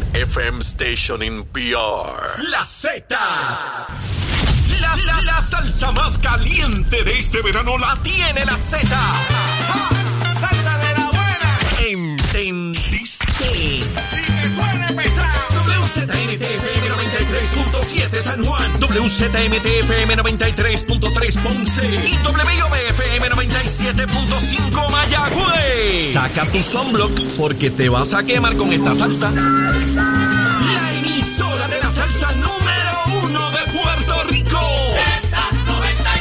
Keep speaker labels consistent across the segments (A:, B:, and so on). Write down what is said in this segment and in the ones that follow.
A: FM station in PR.
B: La Z. La, la, la salsa más caliente de este verano la tiene la Z. Salsa de. ¿Entendiste? Y suene pesado. WZMTFM 93.7 San Juan, WZMTFM 93.3 Ponce y WIOBFM 97.5 Mayagüez. Saca tu sunblock porque te vas a quemar con esta salsa. La emisora de la salsa número uno de Puerto Rico.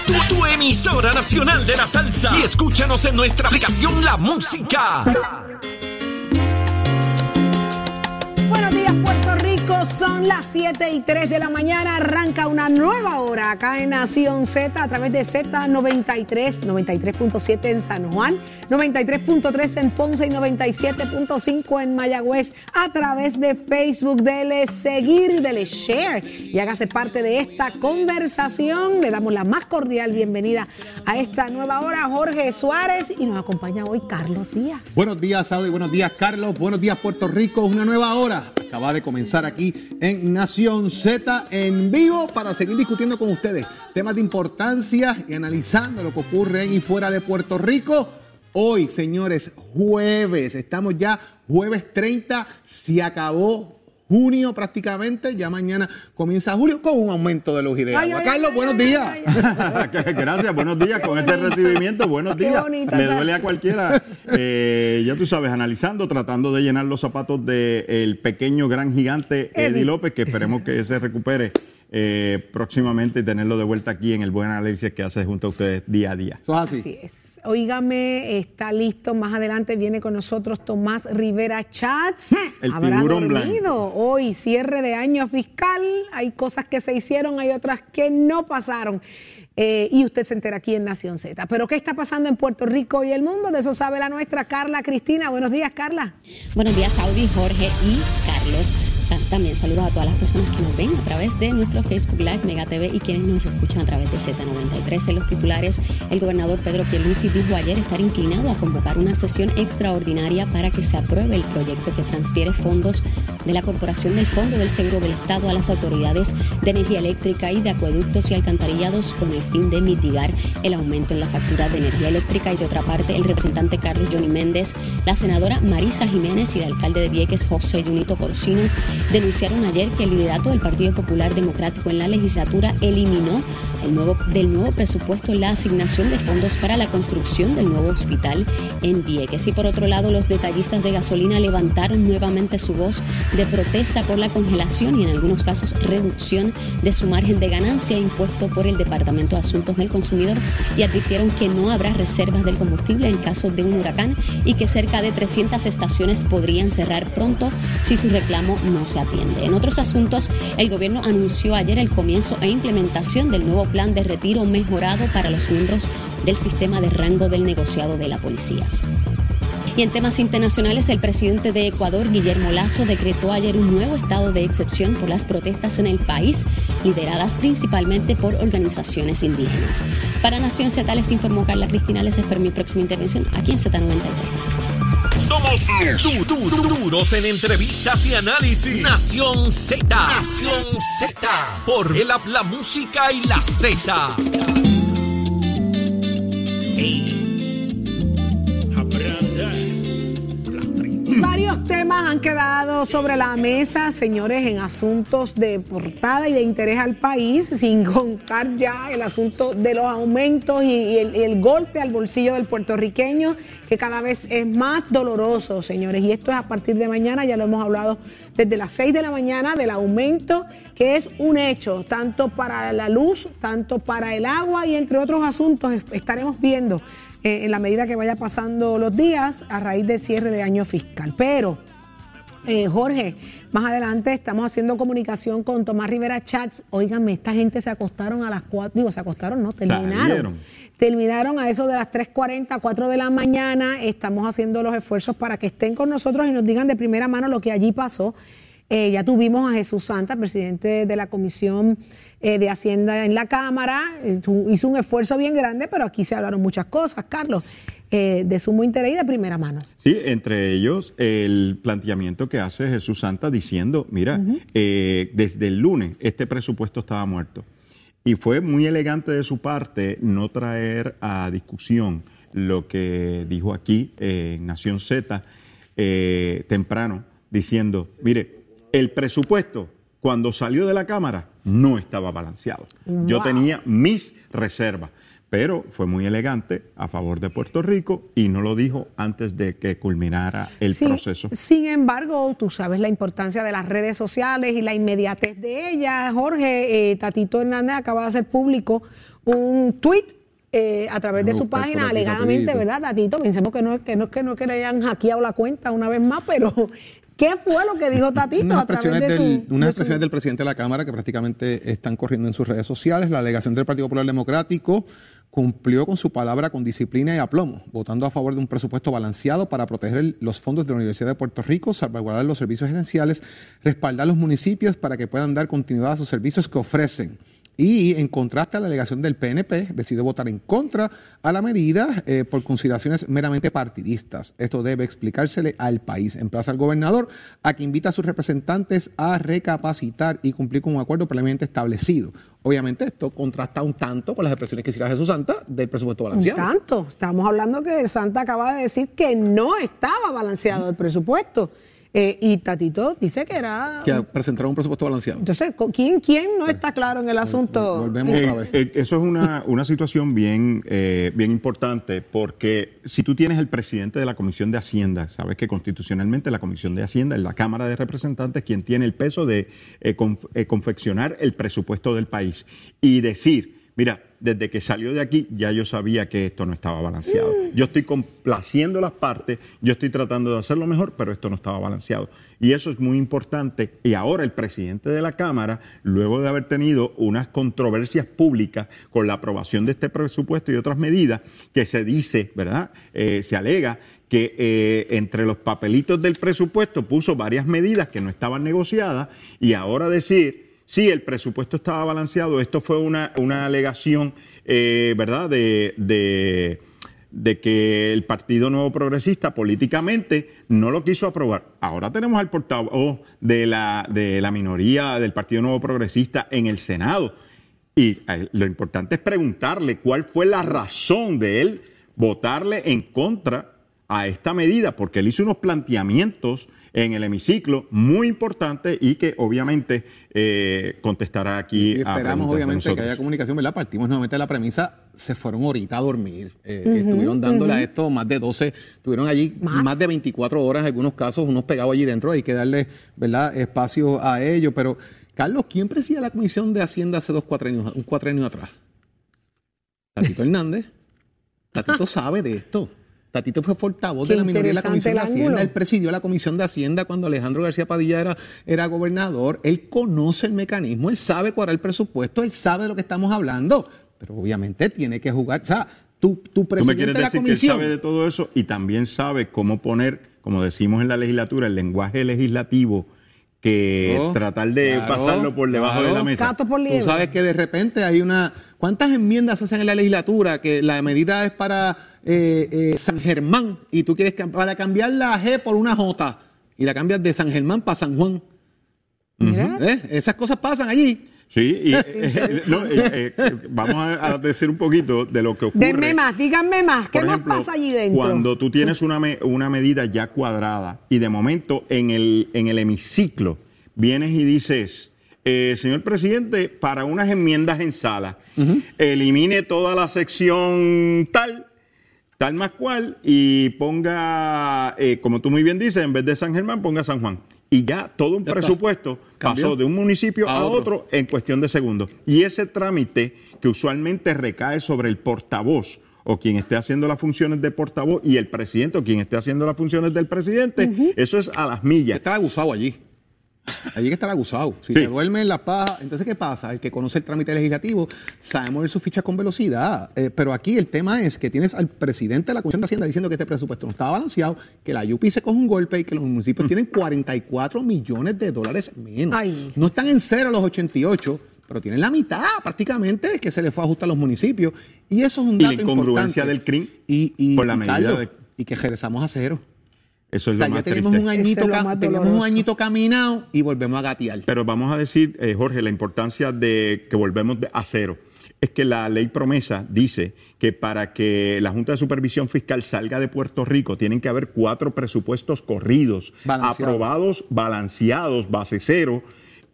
B: Tu, tu emisora nacional de la salsa. Y escúchanos en nuestra aplicación La Música.
C: Son las 7 y 3 de la mañana. Arranca una nueva hora acá en Nación Z a través de Z93, 93.7 en San Juan, 93.3 en Ponce y 97.5 en Mayagüez. A través de Facebook, dele seguir, dele share y hágase parte de esta conversación. Le damos la más cordial bienvenida a esta nueva hora, Jorge Suárez, y nos acompaña hoy Carlos Díaz.
D: Buenos días, Saudi. Buenos días, Carlos. Buenos días, Puerto Rico. Una nueva hora acaba de comenzar aquí en Nación Z en vivo para seguir discutiendo con ustedes temas de importancia y analizando lo que ocurre en y fuera de Puerto Rico. Hoy, señores, jueves, estamos ya jueves 30, se acabó junio prácticamente, ya mañana comienza julio con un aumento de luz y de agua.
C: ay,
D: Carlos,
C: ay,
D: buenos
C: ay,
D: días.
C: ay, ay.
E: Gracias, buenos días con ese recibimiento, buenos
C: Qué
E: días.
C: bonita
E: Le duele a cualquiera. Eh, ya tú sabes, analizando, tratando de llenar los zapatos del pequeño gran gigante Eddie
C: Eddie.
E: López, que esperemos que se recupere eh, próximamente y tenerlo de vuelta aquí en el buen análisis que hace junto a ustedes día a día.
D: Eso es así.
C: Así es. Óigame, está listo. Más adelante viene con nosotros Tomás Rivera Chats.
E: El
C: Habrá
E: tiburón
C: dormido. Hoy, cierre de año fiscal. Hay cosas que se hicieron, hay otras que no pasaron. Eh, y usted se entera aquí en Nación Z. Pero ¿qué está pasando en Puerto Rico y el mundo? De eso sabe la nuestra Carla Cristina. Buenos días, Carla.
F: Buenos días, Saudi, Jorge y Carlos. Ta- También saludos a todas las personas que nos ven a través de nuestro Facebook Live, Mega TV y quienes nos escuchan a través de Z93. En los titulares, el gobernador Pedro Pierluisi dijo ayer estar inclinado a convocar una sesión extraordinaria para que se apruebe el proyecto que transfiere fondos de la Corporación del Fondo del Seguro del Estado a las autoridades de energía eléctrica y de acueductos y alcantarillados con el fin de mitigar el aumento en la factura de energía eléctrica. Y de otra parte, el representante Carlos Johnny Méndez, la senadora Marisa Jiménez y el alcalde de Vieques, José Junito Porcino, denunciaron ayer que el liderato del Partido Popular Democrático en la legislatura eliminó el nuevo, del nuevo presupuesto la asignación de fondos para la construcción del nuevo hospital en Vieques. Y por otro lado, los detallistas de gasolina levantaron nuevamente su voz de protesta por la congelación y en algunos casos reducción de su margen de ganancia impuesto por el Departamento de Asuntos del Consumidor y advirtieron que no habrá reservas del combustible en caso de un huracán y que cerca de 300 estaciones podrían cerrar pronto si su reclamo no se atiende. En otros asuntos, el gobierno anunció ayer el comienzo e implementación del nuevo plan de retiro mejorado para los miembros del sistema de rango del negociado de la policía. Y en temas internacionales, el presidente de Ecuador, Guillermo Lazo, decretó ayer un nuevo estado de excepción por las protestas en el país, lideradas principalmente por organizaciones indígenas. Para Nación Z les informó Carla Cristina. Les espero mi próxima intervención aquí en Z93.
B: Somos du- du- du- duros en entrevistas y análisis. Nación Z. Nación Z. Por el app, la música y la Z.
C: Varios han quedado sobre la mesa, señores, en asuntos de portada y de interés al país, sin contar ya el asunto de los aumentos y, y el, y el golpe al bolsillo del puertorriqueño, que cada vez es más doloroso, señores. Y esto es a partir de mañana, ya lo hemos hablado desde las 6 de la mañana, del aumento, que es un hecho, tanto para la luz, tanto para el agua y entre otros asuntos estaremos viendo eh, en la medida que vaya pasando los días a raíz del cierre de año fiscal. Pero, eh, Jorge, más adelante estamos haciendo comunicación con Tomás Rivera Chats. Óigame, esta gente se acostaron a las 4, digo, se acostaron, no, terminaron.
E: Salieron.
C: Terminaron a eso de las 3.40, 4 de la mañana. Estamos haciendo los esfuerzos para que estén con nosotros y nos digan de primera mano lo que allí pasó. Eh, ya tuvimos a Jesús Santa, presidente de la Comisión eh, de Hacienda en la Cámara. Eh, Hizo un esfuerzo bien grande, pero aquí se hablaron muchas cosas, Carlos. Eh, de sumo interés y de primera mano.
E: Sí, entre ellos el planteamiento que hace Jesús Santa diciendo, mira, eh, desde el lunes este presupuesto estaba muerto. Y fue muy elegante de su parte no traer a discusión lo que dijo aquí eh, en Nación Z temprano, diciendo, mire, el presupuesto cuando salió de la Cámara no estaba balanceado. Yo tenía mis reservas pero fue muy elegante a favor de Puerto Rico y no lo dijo antes de que culminara el proceso.
C: Sin embargo, tú sabes la importancia de las redes sociales y la inmediatez de ellas. Jorge, eh, Tatito Hernández acaba de hacer público un tweet eh, a través de su página, alegadamente, ¿verdad, Tatito? Pensemos que no, que no, que no que le hayan hackeado la cuenta una vez más, pero ¿Qué fue lo que dijo Tatito?
D: Unas expresiones, del, unas expresiones del presidente de la Cámara que prácticamente están corriendo en sus redes sociales. La delegación del Partido Popular Democrático cumplió con su palabra con disciplina y aplomo, votando a favor de un presupuesto balanceado para proteger los fondos de la Universidad de Puerto Rico, salvaguardar los servicios esenciales, respaldar los municipios para que puedan dar continuidad a sus servicios que ofrecen. Y en contraste a la alegación del PNP, decidió votar en contra a la medida eh, por consideraciones meramente partidistas. Esto debe explicársele al país. En plaza al gobernador a que invita a sus representantes a recapacitar y cumplir con un acuerdo previamente establecido. Obviamente esto contrasta un tanto con las expresiones que hiciera Jesús Santa del presupuesto balanceado.
C: Un tanto. Estamos hablando que Santa acaba de decir que no estaba balanceado el presupuesto. Eh, y Tatito dice que era...
D: Que presentaron un presupuesto balanceado.
C: Entonces, ¿quién, quién no está claro en el asunto?
E: Volvemos otra vez. Eh, eso es una, una situación bien, eh, bien importante porque si tú tienes el presidente de la Comisión de Hacienda, sabes que constitucionalmente la Comisión de Hacienda es la Cámara de Representantes quien tiene el peso de confeccionar el presupuesto del país y decir Mira, desde que salió de aquí ya yo sabía que esto no estaba balanceado. Mm. Yo estoy complaciendo las partes, yo estoy tratando de hacerlo mejor, pero esto no estaba balanceado. Y eso es muy importante. Y ahora el presidente de la Cámara, luego de haber tenido unas controversias públicas con la aprobación de este presupuesto y otras medidas, que se dice, ¿verdad? Eh, se alega que eh, entre los papelitos del presupuesto puso varias medidas que no estaban negociadas y ahora decir Sí, el presupuesto estaba balanceado. Esto fue una, una alegación, eh, ¿verdad?, de, de, que el Partido Nuevo Progresista políticamente no lo quiso aprobar. Ahora tenemos al portavoz de la, de la minoría del Partido Nuevo Progresista en el Senado. Y eh, lo importante es preguntarle cuál fue la razón de él votarle en contra a esta medida, porque él hizo unos planteamientos en el hemiciclo muy importantes y que obviamente eh, contestará aquí.
D: Y esperamos obviamente que haya comunicación, ¿verdad? Partimos nuevamente de la premisa, se fueron ahorita a dormir, eh, estuvieron dándole a esto más de 12, estuvieron allí ¿Más? de 24 horas, en algunos casos, unos pegados allí dentro, hay que darle, ¿verdad?, espacio a ellos, pero Carlos, ¿quién presidía la Comisión de Hacienda hace dos cuatrenios, un cuatrenio atrás? Tatito Hernández. Tatito sabe de esto. Tatito fue portavoz de la minoría de la Comisión de Hacienda. Él presidió la Comisión de Hacienda cuando Alejandro García Padilla era, era gobernador. Él conoce el mecanismo, él sabe cuál es el presupuesto, él sabe de lo que estamos hablando. Pero obviamente tiene que jugar. O sea, tú, tu presidente de la comisión.
E: Que él sabe de todo eso y también sabe cómo poner, como decimos en la legislatura, el lenguaje legislativo que oh, tratar de pasarlo por debajo de la mesa.
D: Tú sabes que de repente hay una... ¿Cuántas enmiendas se hacen en la legislatura que la medida es para eh, eh, San Germán y tú quieres para cambiar la G por una J y la cambias de San Germán para San Juan? ¿Eh? Esas cosas pasan allí.
E: Sí, y, vamos a, decir un poquito de lo que ocurre.
C: Denme más, díganme más, ¿qué más pasa allí dentro?
E: Cuando tú tienes una, una medida ya cuadrada y de momento en el, en el hemiciclo vienes y dices, señor presidente, para unas enmiendas en sala, elimine toda la sección tal tal más cual y ponga, como tú muy bien dices, en vez de San Germán, ponga San Juan y ya todo un presupuesto pasó de un municipio a, otro. en cuestión de segundos. Y ese trámite que usualmente recae sobre el portavoz o quien esté haciendo las funciones de portavoz y el presidente o quien esté haciendo las funciones del presidente, eso es a las millas.
D: Está abusado allí. Allí que estar acusado. Si se duerme en la paja, entonces ¿qué pasa? El que conoce el trámite legislativo sabe mover su ficha con velocidad. Eh, pero aquí el tema es que tienes al presidente de la Comisión de Hacienda diciendo que este presupuesto no estaba balanceado, que la UPI se coge un golpe y que los municipios tienen 44 millones de dólares menos. No están en cero los 88, pero tienen la mitad prácticamente que se le fue a ajustar a los municipios. Y eso es un
E: Y la
D: dato
E: incongruencia
D: importante.
E: del CRIM
D: y, y,
E: por la
D: y,
E: medida
D: Carlos,
E: de-
D: y que regresamos a cero.
E: Eso es
D: O sea,
E: lo
D: ya
E: más
D: tenemos
E: triste.
D: un añito,
C: es
D: tenemos un añito caminado y volvemos a gatear.
E: Pero vamos a decir, eh, Jorge, la importancia de que volvemos de- a cero. Es que la ley promesa dice que para que la Junta de Supervisión Fiscal salga de Puerto Rico tienen que haber cuatro presupuestos corridos, aprobados, balanceados, base cero,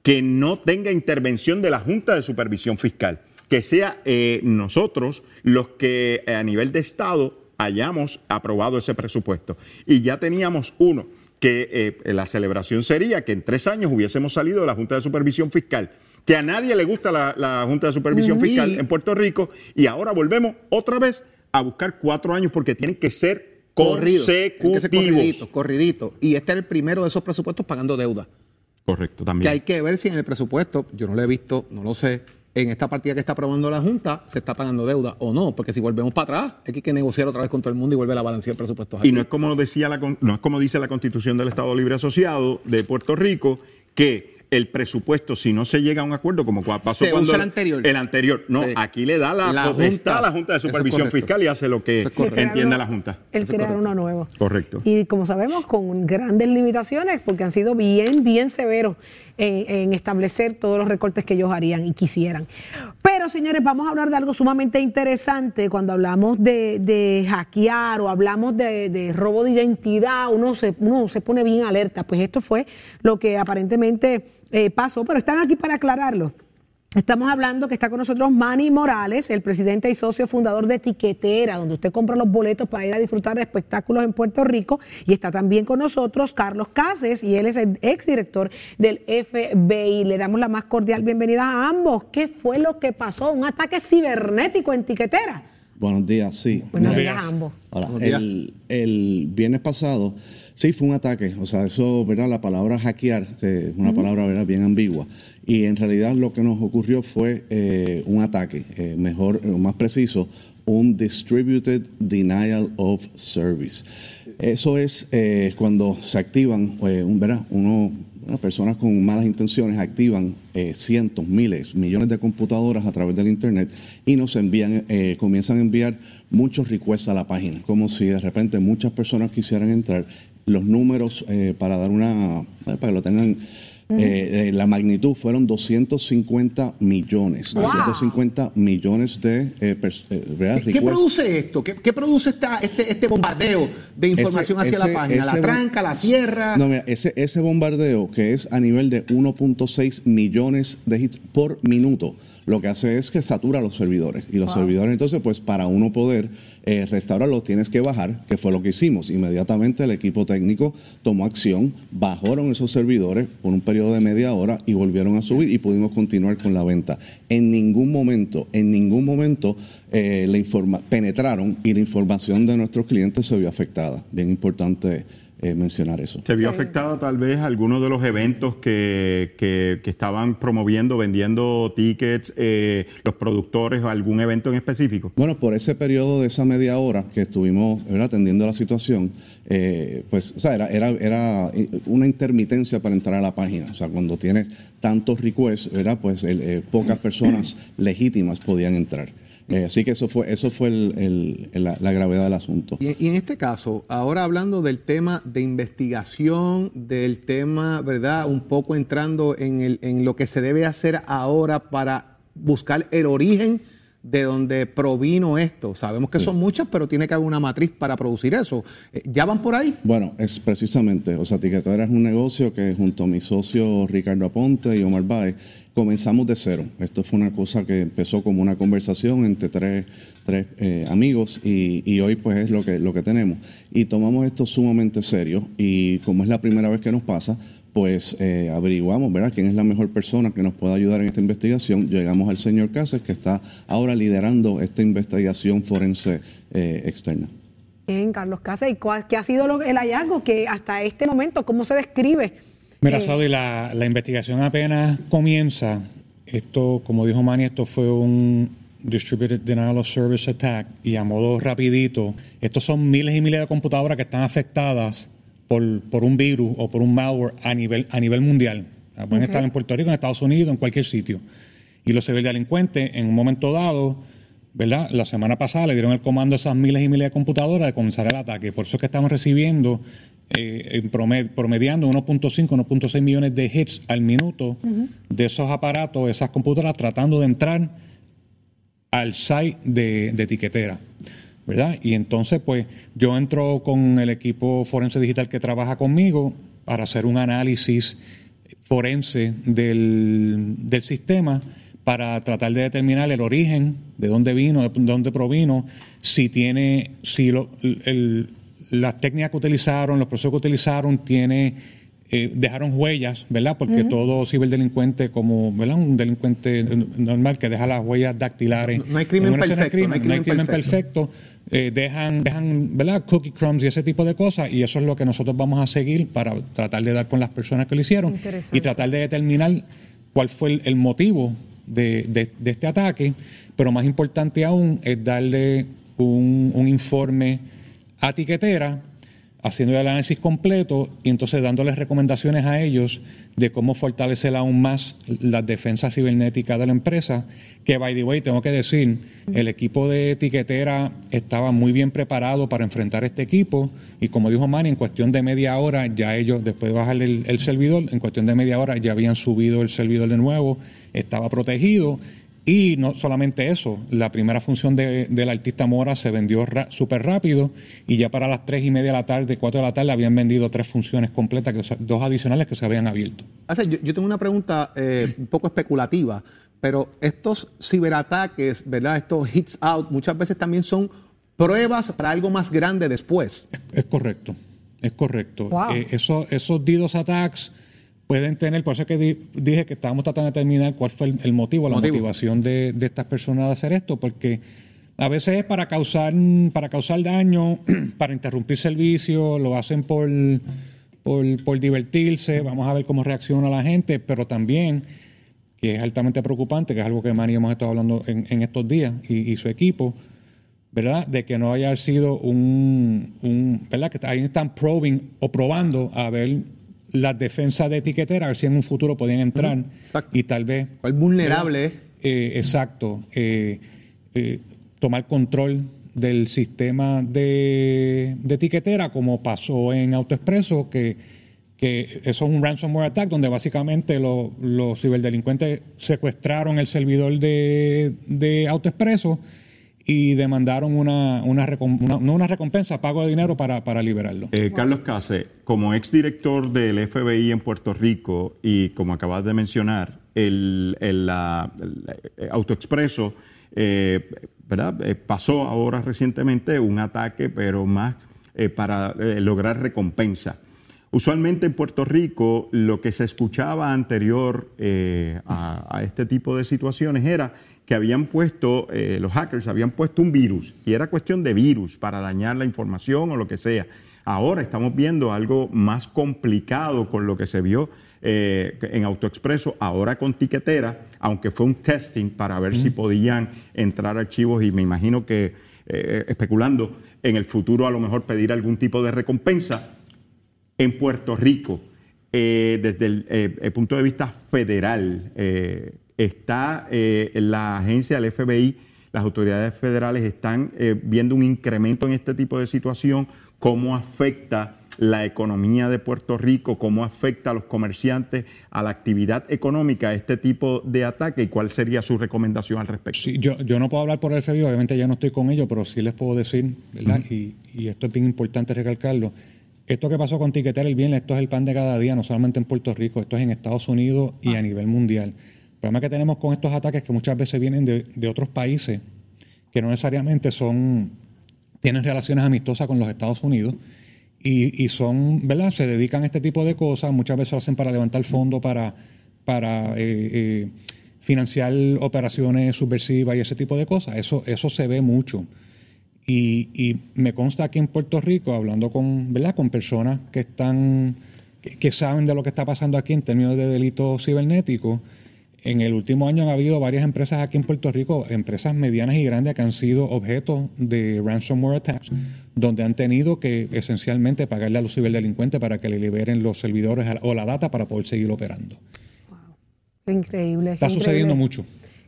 E: que no tenga intervención de la Junta de Supervisión Fiscal, que sea eh, nosotros los que eh, a nivel de Estado hayamos aprobado ese presupuesto. Y ya teníamos uno, que eh, la celebración sería que en tres años hubiésemos salido de la Junta de Supervisión Fiscal, que a nadie le gusta la, la Junta de Supervisión. Fiscal en Puerto Rico, y ahora volvemos otra vez a buscar cuatro años porque tienen que ser
D: Corrido. Tiene que ser corridito, corridito. Y este es el primero de esos presupuestos pagando deuda.
E: Correcto,
D: Que
E: también.
D: hay que ver si en el presupuesto, yo no lo he visto, no lo sé, en esta partida que está aprobando la Junta, se está pagando deuda o no. Porque si volvemos para atrás, hay que negociar otra vez con todo el mundo y volver a balancear el presupuesto.
E: Y no es como decía la no es como dice la Constitución del Estado Libre Asociado de Puerto Rico que el presupuesto si no se llega a un acuerdo como pasó
D: Se
E: cuando
D: usa el anterior.
E: el anterior no
D: Sí.
E: aquí le da la,
D: La
E: potestad a la Junta de
D: es
E: Supervisión. Fiscal y hace lo que
D: es
E: entienda la Junta
C: El
D: Eso
C: crear
D: correcto.
C: uno nuevo.
E: Correcto.
C: Y como sabemos, con grandes limitaciones, porque han sido bien, bien severos en, en establecer todos los recortes que ellos harían y quisieran. Pero, señores, vamos a hablar de algo sumamente interesante. Cuando hablamos de, hackear o hablamos de, de robo de identidad, uno se, uno se pone bien alerta. Pues esto fue lo que aparentemente eh, pasó, pero están aquí para aclararlo. Estamos hablando que está con nosotros Manny Morales, el presidente y socio fundador de Etiquetera, donde usted compra los boletos para ir a disfrutar de espectáculos en Puerto Rico. Y está también con nosotros Carlos Cases, y él es el exdirector del FBI. Le damos la más cordial bienvenida a ambos. ¿Qué fue lo que pasó? ¿Un ataque cibernético en Etiquetera?
G: Buenos días, sí.
C: Buenos
G: Mira,
C: días a ambos.
G: Ahora,
D: Buenos días.
G: el, el viernes pasado, sí, fue un ataque. O sea, eso, ¿verdad? La palabra hackear eh, es una palabra, ¿verdad? Bien ambigua. Y en realidad lo que nos ocurrió fue eh, un ataque, eh, mejor, o más preciso, un Distributed Denial of Service. Eso es eh, cuando se activan, eh, un, ¿verdad? Bueno, personas con malas intenciones activan eh, cientos, miles, millones de computadoras a través del Internet y nos envían, eh, comienzan a enviar muchos requests a la página, como si de repente muchas personas quisieran entrar. Los números eh, para dar una, para que lo tengan, eh, eh, la magnitud fueron 250 millones,
C: Wow.
G: 250 millones de eh, eh.
D: ¿Qué
G: requests.
D: produce esto? ¿Qué, qué produce esta, este, este bombardeo de información
G: Ese-
D: hacia
G: ese-
D: la página? ¿La tranca, la cierra?
G: No, mira, ese, ese bombardeo que es a nivel de 1.6 millones de hits por minuto, lo que hace es que satura los servidores. Y los servidores, entonces, pues para uno poder eh, restaurarlos, tienes que bajar, que fue lo que hicimos. Inmediatamente el equipo técnico tomó acción, bajaron esos servidores por un periodo de media hora y volvieron a subir y pudimos continuar con la venta. En ningún momento, en ningún momento eh, la informa- penetraron y la información de nuestros clientes se vio afectada. Bien importante eh, mencionar eso.
E: se vio afectada tal vez algunos de los eventos que, que- que estaban promoviendo, vendiendo tickets, eh, los productores o algún evento en específico.
G: Bueno, por ese periodo de esa media hora que estuvimos ¿verdad? atendiendo la situación, eh, pues, o sea, era, era, era una intermitencia para entrar a la página. O sea, cuando tienes tantos requests, ¿verdad? Pues el- eh, pocas personas legítimas podían entrar. Eh, así que eso fue, eso fue el- el- la, la gravedad del asunto.
D: Y, y en este caso, ahora hablando del tema de investigación, del tema, ¿verdad? Un poco entrando en, el, en lo que se debe hacer ahora para buscar el origen de donde provino esto. Sabemos que son muchas, pero tiene que haber una matriz para producir eso. Eh, ¿Ya van por ahí?
G: Bueno, es precisamente, o sea, Tiquetera es un negocio que junto a mi socio Ricardo Aponte y Omar Baez comenzamos de cero. Esto fue una cosa que empezó como una conversación entre tres, tres eh, amigos y, hoy pues es lo que, lo que tenemos. Y tomamos esto sumamente serio y como es la primera vez que nos pasa, pues eh, averiguamos, ¿verdad?, quién es la mejor persona que nos pueda ayudar en esta investigación. Llegamos al señor Casas, que está ahora liderando esta investigación forense eh, externa.
C: Bien, Carlos Casas, ¿y qué ha sido el hallazgo que hasta este momento, cómo se describe?
H: Mira,
C: Eh,
H: Saudi, la, la investigación apenas comienza. Esto, como dijo Manny, esto fue un Distributed Denial of Service Attack y a modo rapidito, estos son miles y miles de computadoras que están afectadas por, por un virus o por un malware a nivel, a nivel mundial. Pueden estar en Puerto Rico, en Estados Unidos, en cualquier sitio. Y los ciberdelincuentes, en un momento dado, ¿verdad? La semana pasada le dieron el comando a esas miles y miles de computadoras de comenzar el ataque. Por eso es que estamos recibiendo, eh, en promed- promediando 1.5, 1.6 millones de hits al minuto de esos aparatos, esas computadoras, tratando de entrar al site de, de etiquetera. ¿verdad? Y entonces, pues, yo entro con el equipo forense digital que trabaja conmigo para hacer un análisis forense del, del sistema para tratar de determinar el origen, de dónde vino, de dónde provino, si tiene, si lo- el- las técnicas que utilizaron, los procesos que utilizaron, tiene, eh, dejaron huellas, ¿verdad? Porque todo ciberdelincuente, como, ¿verdad? Un delincuente normal que deja las huellas dactilares.
D: No- no hay crimen perfecto, no hay crimen perfecto.
H: perfecto, eh, dejan, dejan ¿verdad? cookie crumbs y ese tipo de cosas, y eso es lo que nosotros vamos a seguir para tratar de dar con las personas que lo hicieron y tratar de determinar cuál fue el, el motivo de, de- de este ataque, pero más importante aún es darle un, un informe a Tiquetera, haciendo el análisis completo y entonces dándoles recomendaciones a ellos de cómo fortalecer aún más las defensas cibernéticas de la empresa, que by the way, tengo que decir, el equipo de etiquetera estaba muy bien preparado para enfrentar este equipo y como dijo Manny, en cuestión de media hora ya ellos, después de bajar el, el servidor, en cuestión de media hora ya habían subido el servidor de nuevo, estaba protegido y no solamente eso, la primera función de- del artista Mora se vendió súper rápido y ya para las tres y media de la tarde, cuatro de la tarde, habían vendido tres funciones completas, que, dos adicionales que se habían abierto.
D: O sea, yo, yo tengo una pregunta eh, un poco especulativa, pero estos ciberataques, ¿verdad? Estos hits out, muchas veces también son pruebas para algo más grande después.
H: Es correcto, es correcto.
C: Wow.
H: Eh, eso- esos DDoS attacks pueden tener, por eso es que di- dije que estábamos tratando de determinar cuál fue el, el motivo, la
D: Motivo.
H: motivación de, de estas personas de hacer esto, porque a veces es para causar, para causar daño, para interrumpir servicio, lo hacen por, por, por divertirse, vamos a ver cómo reacciona la gente, pero también que es altamente preocupante, que es algo que Manny hemos estado hablando en, en estos días y, y su equipo, ¿verdad? De que no haya sido un, un- ¿verdad? Que ahí están probing o probando a ver las defensas de etiquetera, a ver si en un futuro podían entrar
D: exacto.
H: y tal vez...
D: ¿Cuál vulnerable es?
H: Eh, exacto. eh, eh, tomar control del sistema de, de etiquetera, como pasó en AutoExpreso, que, que eso es un ransomware attack, donde básicamente lo- los ciberdelincuentes secuestraron el servidor de, de AutoExpreso y demandaron una, una, una- una recompensa, pago de dinero para, para liberarlo.
E: Eh, Carlos Case, como exdirector del FBI en Puerto Rico y como acabas de mencionar, el, el, eh, AutoExpreso eh, ¿verdad? Pasó ahora recientemente un ataque, pero más para lograr recompensa. Usualmente en Puerto Rico lo que se escuchaba anterior a, a este tipo de situaciones era que habían puesto, eh, los hackers habían puesto un virus y era cuestión de virus para dañar la información o lo que sea. Ahora estamos viendo algo más complicado con lo que se vio eh, en AutoExpreso, ahora con tiquetera, aunque fue un testing para ver si podían entrar archivos y me imagino que eh, especulando en el futuro a lo mejor pedir algún tipo de recompensa en Puerto Rico, eh, desde el, el punto de vista federal, está eh, la agencia del FBI, las autoridades federales están eh, viendo un incremento en este tipo de situación, cómo afecta la economía de Puerto Rico, cómo afecta a los comerciantes, a la actividad económica este tipo de ataque y cuál sería su recomendación al respecto.
H: Sí, yo, yo no puedo hablar por el FBI, obviamente ya no estoy con ellos, pero sí les puedo decir, ¿verdad? y, y esto es bien importante recalcarlo. Esto que pasó con Tiquetera el viernes, esto es el pan de cada día, no solamente en Puerto Rico, esto es en Estados Unidos y a nivel mundial. El problema que tenemos con estos ataques que muchas veces vienen de, otros países que no necesariamente son, tienen relaciones amistosas con los Estados Unidos y, son, ¿verdad? Se dedican a este tipo de cosas, muchas veces lo hacen para levantar fondos para, para eh, eh, financiar operaciones subversivas y ese tipo de cosas. Eso, eso se ve mucho. Y, me consta aquí en Puerto Rico, hablando con, ¿verdad? con personas que están, que, que saben de lo que está pasando aquí en términos de delitos cibernéticos, en el último año han habido varias empresas aquí en Puerto Rico, empresas medianas y grandes que han sido objeto de ransomware attacks, donde han tenido que esencialmente pagarle a los ciberdelincuentes para que le liberen los servidores o la data para poder seguir operando.
C: Qué increíble.
H: Está sucediendo mucho.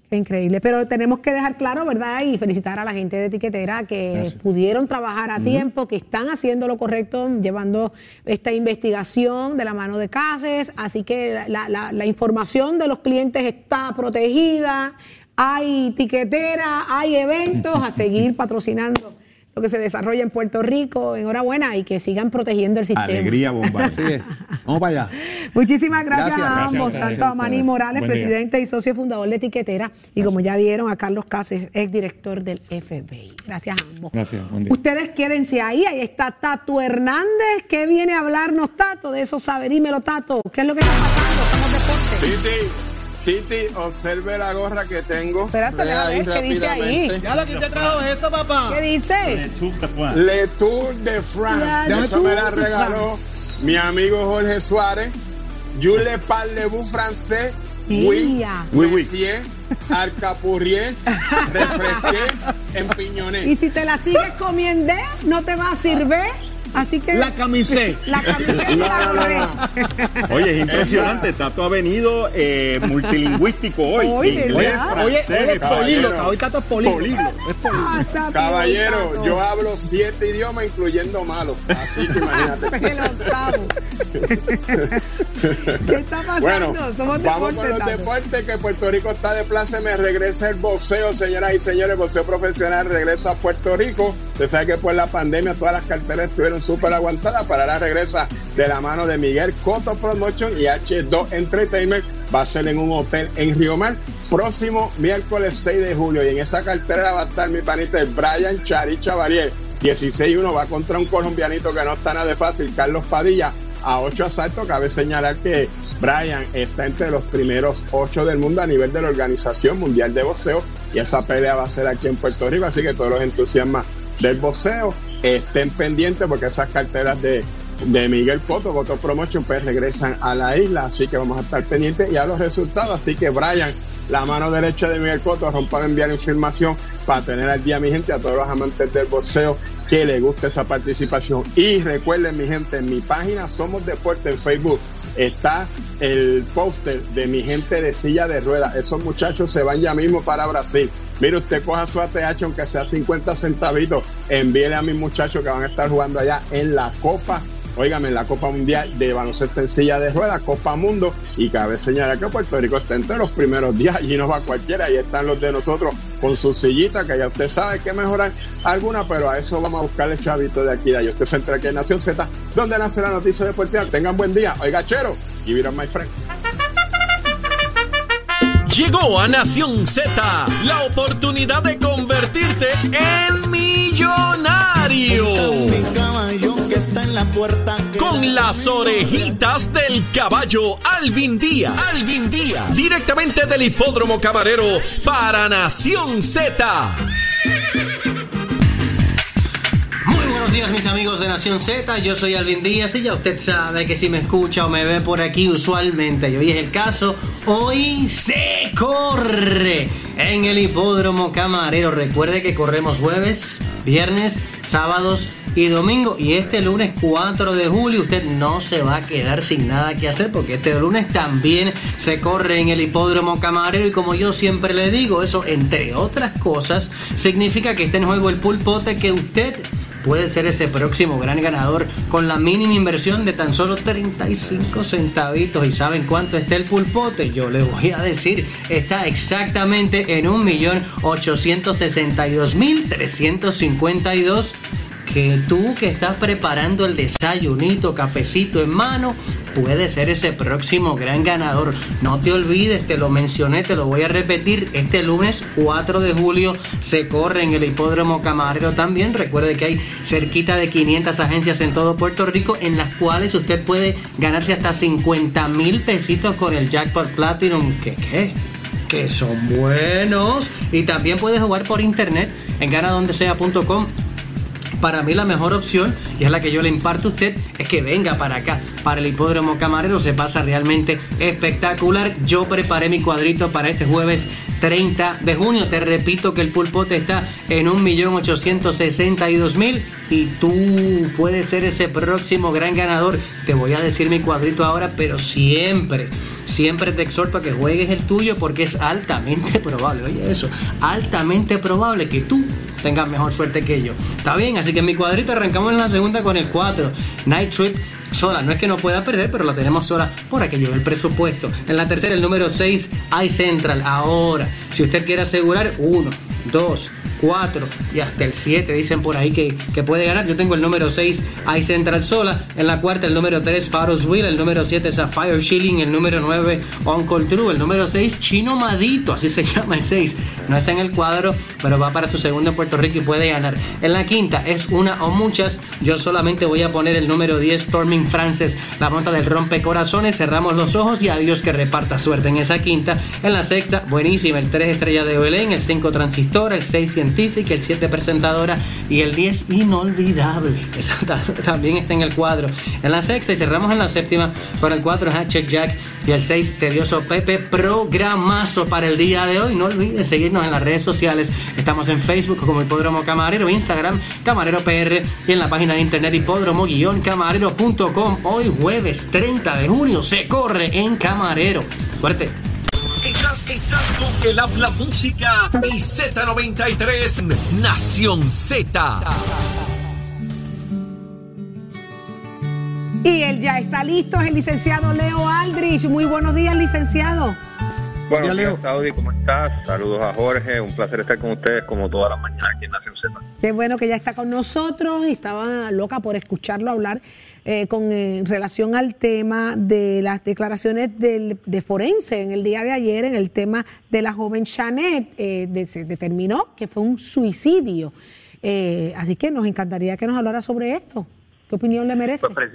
C: Qué increíble. Pero tenemos que dejar claro, ¿verdad? Y felicitar a la gente de etiquetera que
G: Gracias.
C: pudieron trabajar a tiempo, que están haciendo lo correcto, llevando esta investigación de la mano de CASES. Así que la, la- la información de los clientes está protegida. Hay tiquetera, hay eventos a seguir patrocinando lo que se desarrolla en Puerto Rico. Enhorabuena y que sigan protegiendo el sistema.
E: Alegría, bomba.
D: Así es. Vamos para allá.
C: Muchísimas gracias,
D: Gracias.
C: a ambos,
H: Gracias,
C: tanto a Manny Morales,
H: Buen día.
C: presidente y socio fundador de Etiquetera, y como ya vieron a Carlos Cáceres, ex director del FBI. Gracias a ambos.
H: Gracias, buen día.
C: Ustedes quédense ahí, ahí está Tato Hernández, que viene a hablarnos, Tato, de eso sabe. Dímelo, Tato, ¿qué es lo que está pasando? Somos deporte.
I: Titi, Titi, observe la gorra que tengo.
C: Espérate, déjame ver qué dice ahí.
I: rápidamente.
J: lo que te trajo eso, papá.
C: ¿Qué dice?
I: Le Tour de France.
C: La
I: Eso me la
C: Tour de
I: regaló mi amigo Jorge Suárez. Je le parle-vous français? Oui.
E: Oui, oui.
I: Monsieur, Arcapurrier, refresqué, empiñoné.
C: Y si te la sigues comiendo, no te va a servir. Así que.
J: La camisé.
C: La gorré.
E: Oye, es impresionante. Tato ha venido eh, multilingüístico hoy.
C: Hoy, de
E: inglés,
C: verdad.
J: Oye, oye,
I: caballero.
J: políglota. Hoy Tato es políglota. Es.
C: Pásate,
I: Caballero,
C: Tato.
I: yo hablo siete idiomas, incluyendo malos. Así que imagínate.
C: El octavo. ¿Qué está pasando?
I: Bueno,
C: Somos
I: vamos
C: deporte,
I: con los
C: Tato.
I: deportes, que Puerto Rico está de plaza, me regresa el boxeo, señoras y señores, el boxeo profesional regresa a Puerto Rico. Usted sabe que por la pandemia todas las carteras estuvieron súper aguantadas, para ahora regresa de la mano de Miguel Coto Promotion y H2 Entertainment. Va a ser en un hotel en Río Mar, próximo miércoles 6 de julio. Y en esa cartera va a estar mi panita Brian Chari Chavarier. 16-1 va contra un colombianito que no está nada de fácil, Carlos Padilla a 8 asaltos. Cabe señalar que Brian está entre los primeros 8 del mundo a nivel de la Organización Mundial de Boxeo y esa pelea va a ser aquí en Puerto Rico, así que todos los entusiasmas del boxeo estén pendientes porque esas carteras de, de Miguel Coto, Coto Promotion, pues regresan a la isla, así que vamos a estar pendientes y a los resultados, así que Brian la mano derecha de Miguel Coto, rompa de enviar información para tener al día, mi gente, a todos los amantes del boxeo que les guste esa participación. Y recuerden, mi gente, en mi página Somos Deporte en Facebook está el póster de mi gente de silla de ruedas. Esos muchachos se van ya mismo para Brasil. Mire, usted coja su ATH, aunque sea 50 centavitos, envíele a mis muchachos que van a estar jugando allá en la Copa Óigame, la Copa Mundial de Baloncesto en Silla de Ruedas, Copa Mundo, y cabe señalar que Puerto Rico está entre los primeros días, allí no va cualquiera, ahí están los de nosotros con sus sillitas, que ya usted sabe que mejorar alguna, pero a eso vamos a buscarle chavito de aquí, de allá. Usted se entra aquí en Nación Z, donde nace la noticia deportiva. Tengan buen día. Oiga, chero, y vieron my friend.
B: Llegó a Nación Z la oportunidad de convertirte en millonario. Con las orejitas del caballo Alvin Díaz. Alvin Díaz. Directamente del hipódromo camarero para Nación Z.
K: mis amigos de Nación Z, yo soy Alvin Díaz y ya usted sabe que si me escucha o me ve por aquí usualmente y hoy es el caso, hoy se corre en el hipódromo camarero. Recuerde que corremos jueves, viernes, sábados y domingo y este lunes 4 de julio usted no se va a quedar sin nada que hacer porque este lunes también se corre en el hipódromo camarero y como yo siempre le digo, eso entre otras cosas significa que está en juego el pulpote que usted puede ser ese próximo gran ganador con la mínima inversión de tan solo 35 centavitos. ¿Y saben cuánto está el pulpote? Yo les voy a decir, está exactamente en 1.862.352 que tú que estás preparando el desayunito, cafecito en mano, puede ser ese próximo gran ganador. No te olvides, te lo mencioné, te lo voy a repetir. Este lunes 4 de julio se corre en el hipódromo Camarero también. Recuerde que hay cerquita de 500 agencias en todo Puerto Rico en las cuales usted puede ganarse hasta 50 mil pesitos con el Jackpot Platinum. ¿Qué qué? Que son buenos. Y también puedes jugar por internet en ganadondesea.com para mí la mejor opción, y es la que yo le imparto a usted, es que venga para acá, para el hipódromo camarero, se pasa realmente espectacular. Yo preparé mi cuadrito para este jueves 30 de junio. Te repito que el pulpote está en 1.862.000 y tú puedes ser ese próximo gran ganador. Te voy a decir mi cuadrito ahora, pero siempre, siempre te exhorto a que juegues el tuyo porque es altamente probable, oye eso, altamente probable que tú tengas mejor suerte que yo. Está bien, así que en mi cuadrito arrancamos en la segunda con el 4, Night Trip sola. No es que no pueda perder, pero la tenemos sola por aquello del presupuesto. En la tercera, el número 6, iCentral. Ahora, si usted quiere asegurar, 1, 2, 4 y hasta el 7 dicen por ahí que, que puede ganar. Yo tengo el número 6, iCentral sola. En la cuarta, el número 3, Faros Will. El número 7, Sapphire Shilling. El número 9, Uncle True. El número 6, Chino Madito. Así se llama el 6. No está en el cuadro, pero va para su segundo en Puerto Rico y puede ganar. En la quinta, es una o muchas. Yo solamente voy a poner el número 10, Storming Frances. La monta del rompecorazones. Cerramos los ojos y adiós que reparta suerte en esa quinta. En la sexta, buenísima. El 3, Estrella de Belén. El 5, Transistor. El 6, Científica. El 7, Presentadora. Y el 10, Inolvidable. Esa también está en el cuadro. En la sexta y cerramos en la séptima con el 4, Hatcheck Jack. Y el 6, Tedioso Pepe. Programazo para el día de hoy. No olviden seguirnos en las redes sociales. Estamos en Facebook como Hipódromo Camarero, Instagram Camarero PR y en la página de internet hipódromo-camarero.com. Hoy jueves 30 de junio se corre en Camarero. Fuerte.
B: Estás, estás con el habla música y Z93 Nación Z.
C: Y él ya está listo, es el licenciado Leo Aldrich. Muy buenos días, licenciado.
L: Buenos días, Saudi, ¿cómo estás? Saludos a Jorge, un placer estar con ustedes como todas las mañanas aquí en Nación Z.
C: Qué bueno que ya está con nosotros y estaba loca por escucharlo hablar eh, con eh, relación al tema de las declaraciones del, de forense en el día de ayer en el tema de la joven Chanet. Eh, de- se determinó que fue un suicidio. Eh, así que nos encantaría que nos hablara sobre esto. ¿Qué opinión le merece?
L: Pues,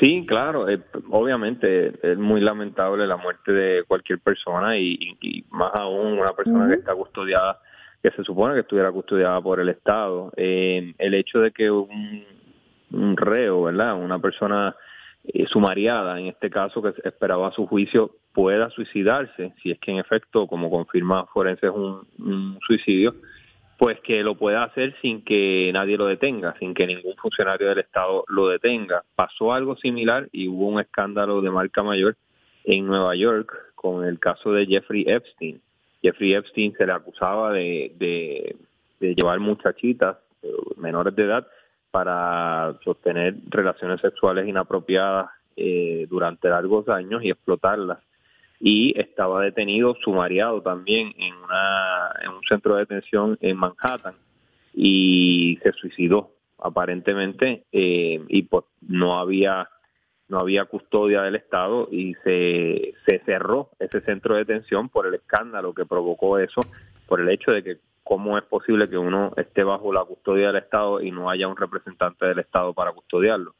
L: Sí, claro, eh, obviamente es muy lamentable la muerte de cualquier persona y, y- más aún una persona que está custodiada, que se supone que estuviera custodiada por el Estado. Eh, el hecho de que un, un reo, ¿verdad? Una persona eh, sumariada, en este caso que esperaba su juicio, pueda suicidarse, si es que en efecto, como confirma Forense, es un, un suicidio, pues que lo pueda hacer sin que nadie lo detenga, sin que ningún funcionario del Estado lo detenga. Pasó algo similar y hubo un escándalo de marca mayor en Nueva York con el caso de Jeffrey Epstein. Jeffrey Epstein se le acusaba de, llevar muchachitas eh, menores de edad para sostener relaciones sexuales inapropiadas eh, durante largos años y explotarlas y estaba detenido, sumariado también en, una, en un centro de detención en Manhattan y se suicidó aparentemente eh, y pues no había no había custodia del Estado y se, se cerró ese centro de detención por el escándalo que provocó eso, por el hecho de que cómo es posible que uno esté bajo la custodia del Estado y no haya un representante del Estado para custodiarlo.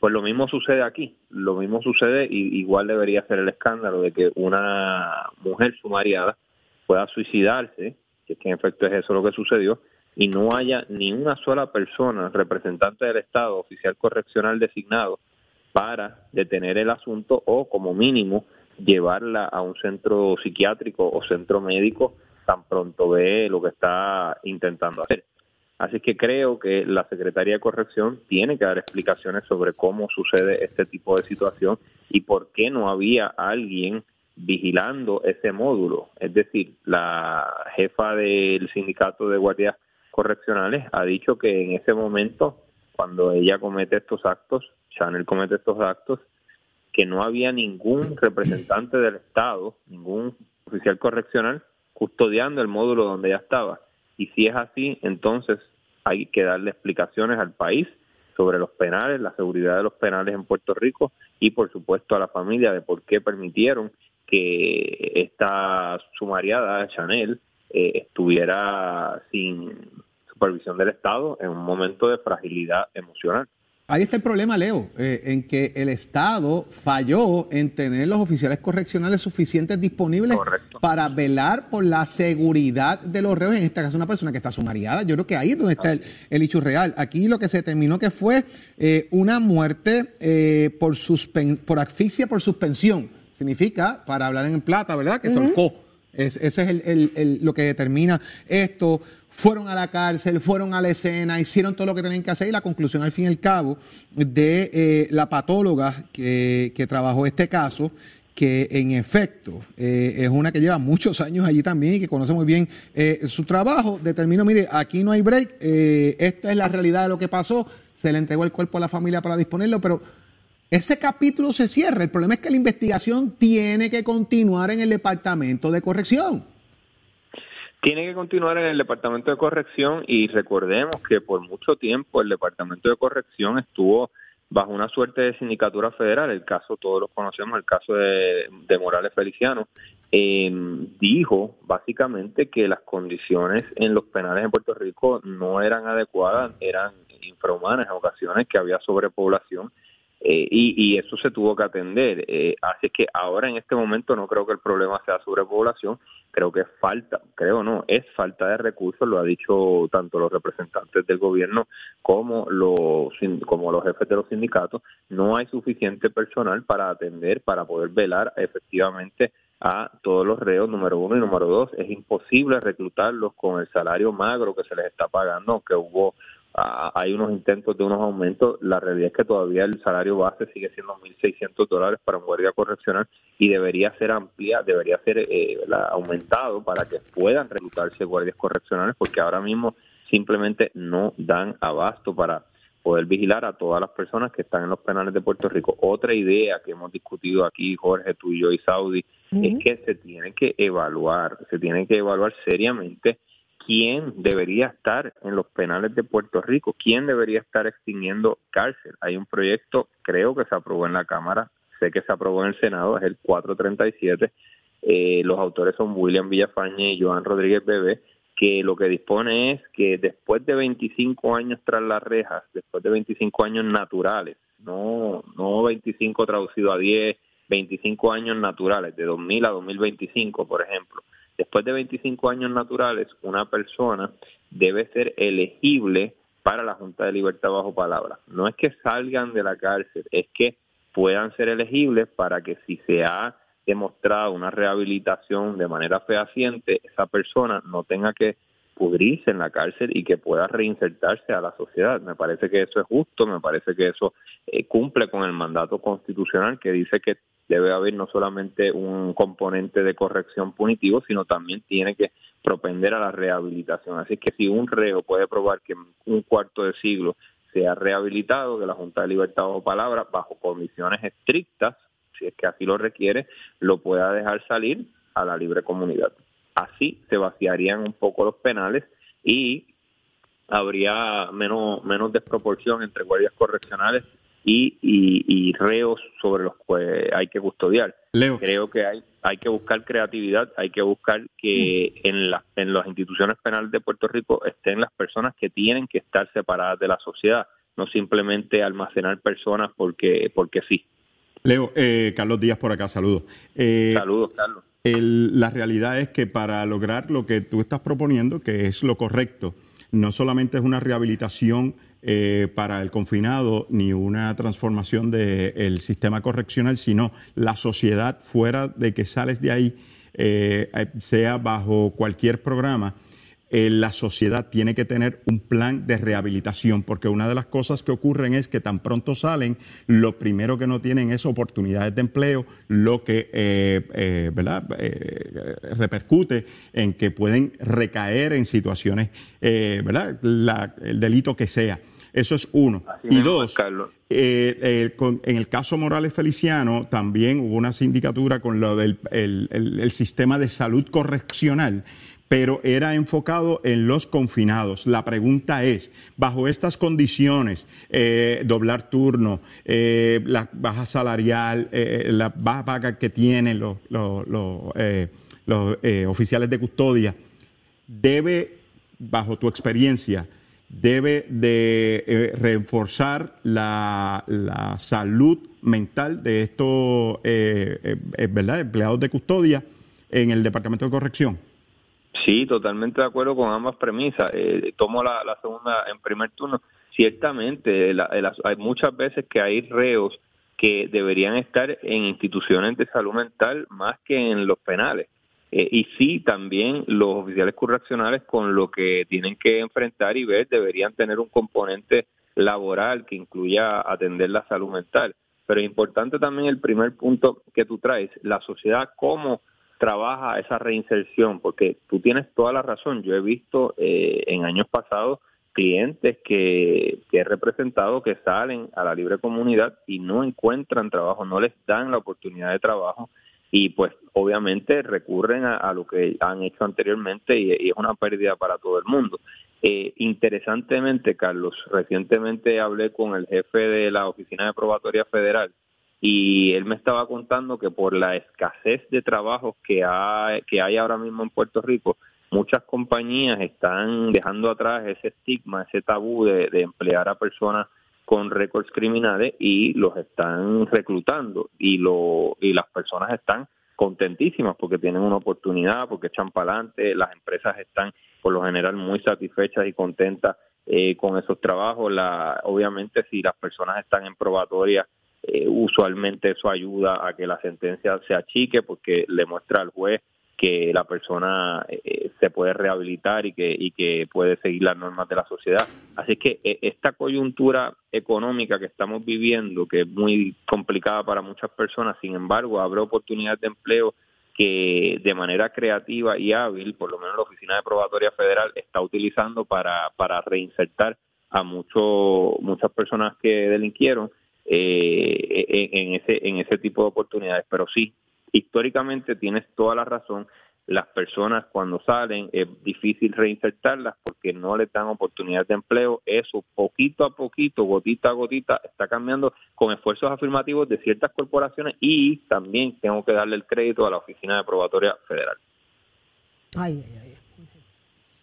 L: Pues lo mismo sucede aquí, lo mismo sucede y igual debería ser el escándalo de que una mujer sumariada pueda suicidarse, que que en efecto es eso lo que sucedió, y no haya ni una sola persona, representante del Estado, oficial correccional designado, para detener el asunto o como mínimo llevarla a un centro psiquiátrico o centro médico tan pronto ve lo que está intentando hacer. Así que creo que la Secretaría de Corrección tiene que dar explicaciones sobre cómo sucede este tipo de situación y por qué no había alguien vigilando ese módulo. Es decir, la jefa del sindicato de guardias correccionales ha dicho que en ese momento, cuando ella comete estos actos, Chanel comete estos actos, que no había ningún representante del Estado, ningún oficial correccional custodiando el módulo donde ella estaba. Y si es así, entonces hay que darle explicaciones al país sobre los penales, la seguridad de los penales en Puerto Rico y por supuesto a la familia de por qué permitieron que esta sumariada, Chanel, eh, estuviera sin supervisión del Estado en un momento de fragilidad emocional.
D: Ahí está el problema, Leo, eh, en que el Estado falló en tener los oficiales correccionales suficientes disponibles para velar por la seguridad de los reos, en este caso una persona que está sumariada. Yo creo que ahí es donde está el, el hecho real. Aquí lo que se determinó que fue eh, una muerte eh, por, suspen por asfixia por suspensión. Significa, para hablar en plata, ¿verdad? Que se ahorcó. Es, ese es el, lo que determina esto. Fueron a la cárcel, fueron a la escena, hicieron todo lo que tenían que hacer y la conclusión al fin y al cabo de eh, la patóloga que, trabajó este caso, que en efecto eh, es una que lleva muchos años allí también y que conoce muy bien eh, su trabajo, determinó, mire, aquí no hay break, esta es la realidad de lo que pasó, se le entregó el cuerpo a la familia para disponerlo, pero ese capítulo se cierra. El problema es que la investigación tiene que continuar en el departamento de corrección.
L: Tiene que continuar en el Departamento de Corrección y recordemos que por mucho tiempo el Departamento de Corrección estuvo bajo una suerte de sindicatura federal, el caso todos los conocemos, el caso de, Morales Feliciano, eh, dijo básicamente que las condiciones en los penales en Puerto Rico no eran adecuadas, eran infrahumanas en ocasiones, que había sobrepoblación eh, y, y eso se tuvo que atender. Eh, así que ahora en este momento no creo que el problema sea sobrepoblación, creo que es falta, creo no, es falta de recursos, lo ha dicho tanto los representantes del gobierno como los, como los jefes de los sindicatos, no hay suficiente personal para atender, para poder velar efectivamente a todos los reos, número uno y número dos, es imposible reclutarlos con el salario magro que se les está pagando, aunque hubo hay unos intentos de unos aumentos, la realidad es que todavía el salario base sigue siendo 1.600 dólares para un guardia correccional y debería ser amplia, debería ser eh, la- aumentado para que puedan reclutarse guardias correccionales porque ahora mismo simplemente no dan abasto para poder vigilar a todas las personas que están en los penales de Puerto Rico. Otra idea que hemos discutido aquí, Jorge, tú y yo y Saudi, es que se tiene que evaluar, se tiene que evaluar seriamente quién debería estar en los penales de Puerto Rico, quién debería estar extinguiendo cárcel. Hay un proyecto, creo que se aprobó en la Cámara, sé que se aprobó en el Senado, es el 437. Eh, los autores son William Villafañe y Joan Rodríguez Bebé, que lo que dispone es que después de 25 años tras las rejas, después de 25 años naturales, no, no 25 traducido a 10, 25 años naturales, de 2000 a 2025, por ejemplo. Después de 25 años naturales, una persona debe ser elegible para la Junta de Libertad bajo palabra. No es que salgan de la cárcel, es que puedan ser elegibles para que si se ha demostrado una rehabilitación de manera fehaciente, esa persona no tenga que pudrirse en la cárcel y que pueda reinsertarse a la sociedad. Me parece que eso es justo, me parece que eso eh, cumple con el mandato constitucional que dice que debe haber no solamente un componente de corrección punitivo, sino también tiene que propender a la rehabilitación. Así que si un reo puede probar que en un cuarto de siglo se ha rehabilitado de la Junta de Libertad bajo palabra, bajo condiciones estrictas, si es que así lo requiere, lo pueda dejar salir a la libre comunidad. Así se vaciarían un poco los penales y habría menos, menos desproporción entre guardias correccionales y, y, y reos sobre los que hay que custodiar. Creo que hay, hay que buscar creatividad, hay que buscar que en, la, en las instituciones penales de Puerto Rico estén las personas que tienen que estar separadas de la sociedad, no simplemente almacenar personas porque, porque sí.
E: Leo, eh, Carlos Díaz por acá, saludos. Eh,
L: Saludos, Carlos.
E: el- la realidad es que para lograr lo que tú estás proponiendo, que es lo correcto, no solamente es una rehabilitación eh, para el confinado ni una transformación del sistema correccional, sino la sociedad fuera de que sales de ahí, eh, sea bajo cualquier programa, eh, la sociedad tiene que tener un plan de rehabilitación, porque una de las cosas que ocurren es que tan pronto salen, lo primero que no tienen es oportunidades de empleo, lo que ¿verdad? Repercute en que pueden recaer en situaciones, ¿verdad? El delito que sea. Eso es uno. y dos, eh, eh, con- en el caso Morales Feliciano también hubo una sindicatura con lo del el- el- el sistema de salud correccional, pero era enfocado en los confinados. La pregunta es, bajo estas condiciones, eh, doblar turno, eh, la baja salarial, eh, la baja paga que tienen los, los- los, los, oficiales de custodia, debe, bajo tu experiencia, debe de eh, reforzar la, la salud mental de estos eh, eh, eh, ¿verdad? empleados de custodia en el Departamento de Corrección.
L: Sí, totalmente de acuerdo con ambas premisas. Eh, tomo la, la segunda en primer turno. Ciertamente, hay muchas veces que hay reos que deberían estar en instituciones de salud mental más que en los penales. Eh, y sí, también los oficiales correccionales con lo que tienen que enfrentar y ver deberían tener un componente laboral que incluya atender la salud mental. Pero es importante también el primer punto que tú traes, la sociedad, cómo trabaja esa reinserción, porque tú tienes toda la razón. Yo he visto eh, en años pasados clientes que, que he representado que salen a la libre comunidad y no encuentran trabajo, no les dan la oportunidad de trabajo y pues obviamente recurren a, lo que han hecho anteriormente y, es una pérdida para todo el mundo. Eh, interesantemente, Carlos, recientemente hablé con el jefe de la Oficina de Probatoria Federal y él me estaba contando que por la escasez de trabajos que hay, que hay ahora mismo en Puerto Rico, muchas compañías están dejando atrás ese estigma, ese tabú de emplear a personas con récords criminales y los están reclutando y lo y las personas están contentísimas porque tienen una oportunidad, porque echan para adelante, las empresas están por lo general muy satisfechas y contentas eh, con esos trabajos. La, obviamente si las personas están en probatoria, eh, usualmente eso ayuda a que la sentencia se achique porque le muestra al juez que la persona eh, se puede rehabilitar y que, y que puede seguir las normas de la sociedad. Así que eh, esta coyuntura económica que estamos viviendo, que es muy complicada para muchas personas, sin embargo, abre oportunidades de empleo que de manera creativa y hábil, por lo menos la Oficina de Probatoria Federal está utilizando para, para reinsertar a mucho, muchas personas que delinquieron eh, en ese, en ese tipo de oportunidades. Pero sí, históricamente tienes toda la razón, las personas cuando salen es difícil reinsertarlas porque no les dan oportunidad de empleo. Eso poquito a poquito, gotita a gotita, está cambiando con esfuerzos afirmativos de ciertas corporaciones y también tengo que darle el crédito a la Oficina de Probatoria Federal.
C: Ay, ay, ay.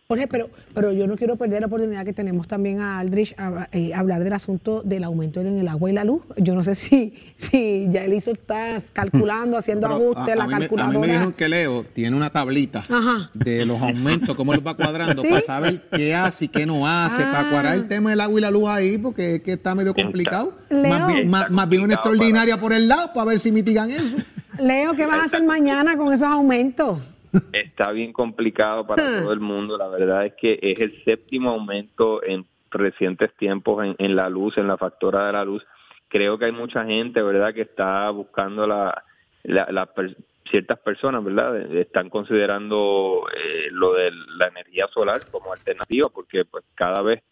C: Jorge, pero, pero yo no quiero perder la oportunidad que tenemos también a Aldrich a, eh, hablar del asunto del aumento en el agua y la luz. Yo no sé si, si ya él hizo, está calculando, haciendo
D: Pero
C: ajustes,
D: a-
C: la
D: a mí me-
C: calculadora.
D: A mí me dijeron que Leo tiene una tablita
C: Ajá.
D: de los aumentos, cómo los va cuadrando,
C: ¿Sí?
D: para saber qué hace y qué no hace,
C: Ah.
D: para cuadrar el tema del agua y la luz ahí, porque es que está medio complicado.
C: Leo.
D: Más bien, más, más bien una extraordinaria por el lado, para ver si mitigan eso.
C: Leo, ¿qué vas a hacer mañana con esos aumentos?
L: Está bien complicado para todo el mundo. La verdad es que es el séptimo aumento en recientes tiempos en, en la luz, en la factura de la luz. Creo que hay mucha gente, ¿verdad?, que está buscando la, la, la per- ciertas personas, ¿verdad?, están considerando eh, lo de la energía solar como alternativa porque pues cada vez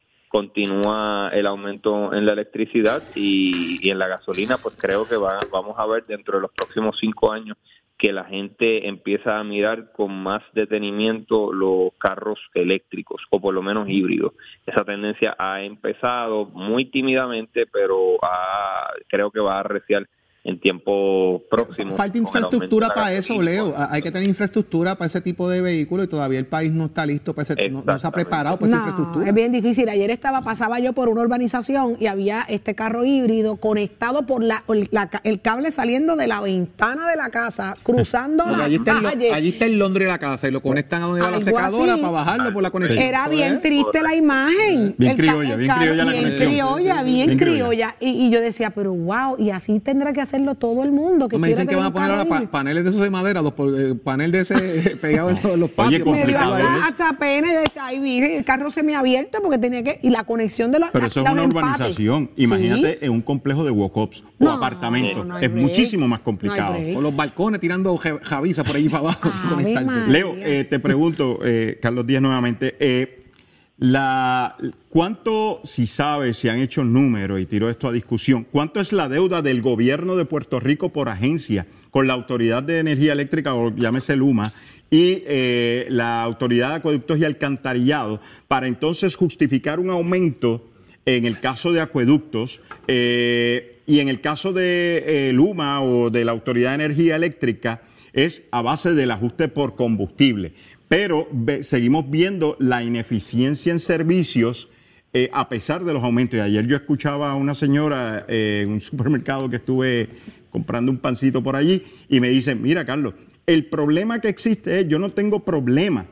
L: continúa el aumento en la electricidad y, y en la gasolina, pues creo que va- vamos a ver dentro de los próximos cinco años que la gente empieza a mirar con más detenimiento los carros eléctricos o por lo menos híbridos. Esa tendencia ha empezado muy tímidamente, pero ha- creo que va a arreciar en tiempo próximo.
D: Falta infraestructura para eso. Leo. Hay que tener infraestructura para ese tipo de vehículos y todavía el país no está listo para ese, no, no se ha preparado para esa infraestructura.
C: es bien difícil. Ayer estaba, pasaba yo por una urbanización y había este carro híbrido conectado por la, el, la- el cable saliendo de la ventana de la casa, cruzando la
D: allí, está
C: calle.
D: allí está el Londres de la casa y lo conectan a donde va la secadora
C: así.
D: para bajarlo por la conexión.
C: Era bien triste la imagen.
E: Bien
C: El
E: criolla,
C: el
E: bien criolla la
C: bien
E: conexión.
C: criolla,
E: Sí, sí, sí,
C: bien
E: bien criolla.
C: criolla. Y, y yo decía, pero wow, y así tendrá que hacerlo todo el mundo. Que
D: No me dicen que van a poner ahora pa- paneles de esos de madera, los eh, panel de ese pegado en los, los patios.
E: Oye,
C: me dio
E: complicado,
C: hasta,
E: ¿eh?
C: hasta pena y decía, ay, mire, el carro se me ha abierto porque tenía que, y la conexión de los
E: Pero eso es una
C: empate.
E: urbanización.
C: Sí.
E: Imagínate en un complejo de walk-ups o apartamentos.
C: no
E: es
C: break.
E: muchísimo más complicado.
D: O los balcones tirando ja- javiza por ahí para abajo.
E: Leo, eh, te pregunto, eh, Carlos Díaz nuevamente, eh, la, ¿cuánto, si sabes, si han hecho números, y tiro esto a discusión, cuánto es la deuda del gobierno de Puerto Rico por agencia con la Autoridad de Energía Eléctrica, o llámese Luma, y eh, la Autoridad de Acueductos y Alcantarillado, para entonces justificar un aumento en el caso de acueductos eh, y en el caso de eh, Luma o de la Autoridad de Energía Eléctrica es a base del ajuste por combustible. Pero seguimos viendo la ineficiencia en servicios eh, a pesar de los aumentos. Y ayer yo escuchaba a una señora eh, en un supermercado que estuve comprando un pancito por allí y me dice, mira Carlos, el problema que existe es, yo no tengo problema.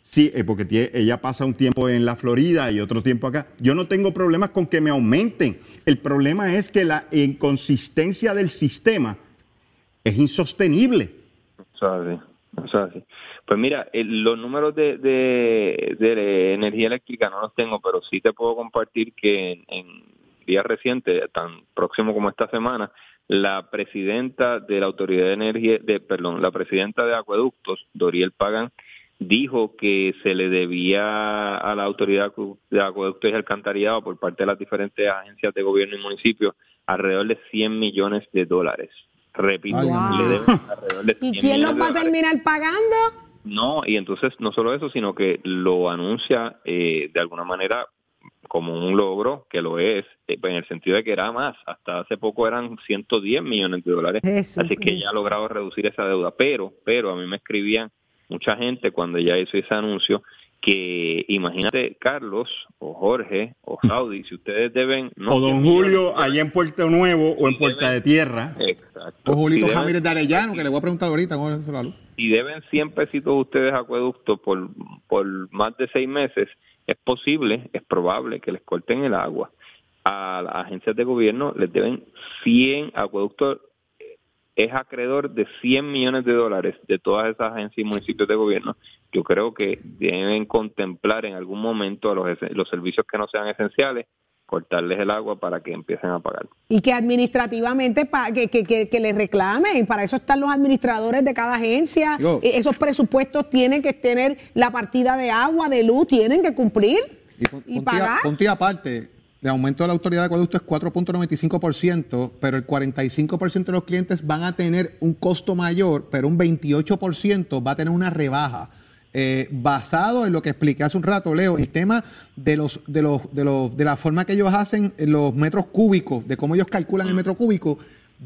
E: Sí, eh, porque ella pasa un tiempo en la Florida y otro tiempo acá. Yo no tengo problemas con que me aumenten. El problema es que la inconsistencia del sistema es insostenible.
L: Eso así. Pues mira, el- los números de, de, energía eléctrica no los tengo, pero sí te puedo compartir que en, en días recientes, tan próximo como esta semana, la presidenta de la Autoridad de Energía, de, perdón, la presidenta de Acueductos, Doriel Pagan, dijo que se le debía a la Autoridad de Acueductos y Alcantarillado por parte de las diferentes agencias de gobierno y municipios alrededor de 100 millones de dólares. Repito, le deben alrededor de 100
C: ¿Y quién los va a terminar pagando?
L: No, y entonces no solo eso, sino que lo anuncia eh, de alguna manera como un logro, que lo es, eh, en el sentido de que era más, hasta hace poco eran 110 millones de dólares,
C: Eso,
L: así que ella ha logrado reducir esa deuda, pero, pero a mí me escribían mucha gente cuando ella hizo ese anuncio que imagínate Carlos o Jorge o Saudi, si ustedes deben... no
E: o don
L: 100 millones,
E: Julio, allá en Puerto Nuevo o en Puerta de Tierra.
L: Exacto.
D: O Julito
L: Si deben-
D: Ramírez de Arellano, que le voy a preguntar ahorita cómo es la luz.
L: si deben 100 pesitos ustedes a acueducto por, por más de seis meses, es posible, es probable que les corten el agua. A las agencias de gobierno les deben 100 acueductos, es acreedor de 100 millones de dólares de todas esas agencias y municipios de gobierno. Yo creo que deben contemplar en algún momento a los, los servicios que no sean esenciales, cortarles el agua para que empiecen a pagar.
C: Y que administrativamente pa- que, que, que, que le reclamen. Para eso están los administradores de cada agencia. E- Esos presupuestos tienen que tener la partida de agua, de luz, tienen que cumplir y, pagar.
D: Contigo aparte, el aumento de la autoridad de acueducto es 4.95%, pero el 45% de los clientes van a tener un costo mayor, pero un 28% va a tener una rebaja. Eh, basado en lo que expliqué hace un rato, Leo, el tema de los, de los, de los, de la forma que ellos hacen los metros cúbicos, de cómo ellos calculan el metro cúbico,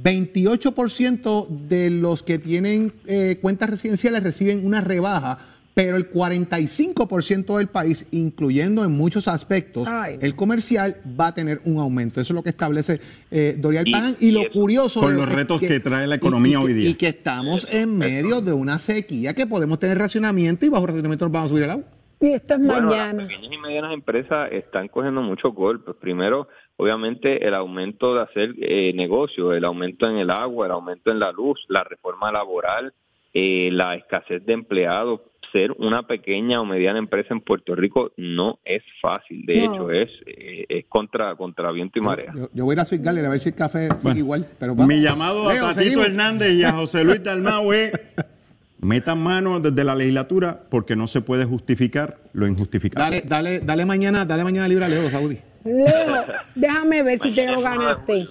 D: 28% de los que tienen eh, cuentas residenciales reciben una rebaja, pero el 45% del país, incluyendo en muchos aspectos
C: Ay.
D: el comercial, va a tener un aumento. Eso es lo que establece eh, Dorial
L: Y-
D: Pagan. Y, lo
L: y
D: curioso
E: Con los
D: es
E: retos que trae la economía
D: y
E: hoy día.
D: Y que estamos en medio de una sequía, que podemos tener racionamiento y bajo racionamiento nos vamos a subir el agua.
C: Y esto es
L: Bueno,
C: mañana.
L: las pequeñas y medianas empresas están cogiendo muchos golpes. Primero, obviamente, el aumento de hacer eh, negocio, el aumento en el agua, el aumento en la luz, la reforma laboral, eh, la escasez de empleados. Ser una pequeña o mediana empresa en Puerto Rico no es fácil. De
C: No.
L: hecho, es, eh, es contra, contra viento y marea.
D: Yo, yo voy a ir a Sweet Garden a ver si el café sigue igual. Pero vamos.
E: Mi llamado a
D: seguimos.
E: Hernández y a José Luis Dalmau es metan mano desde la legislatura porque no se puede justificar lo injustificable.
D: Dale, dale, dale mañana, dale mañana libre a Leo, Saudi.
C: Leo, déjame ver si te lo ganaste.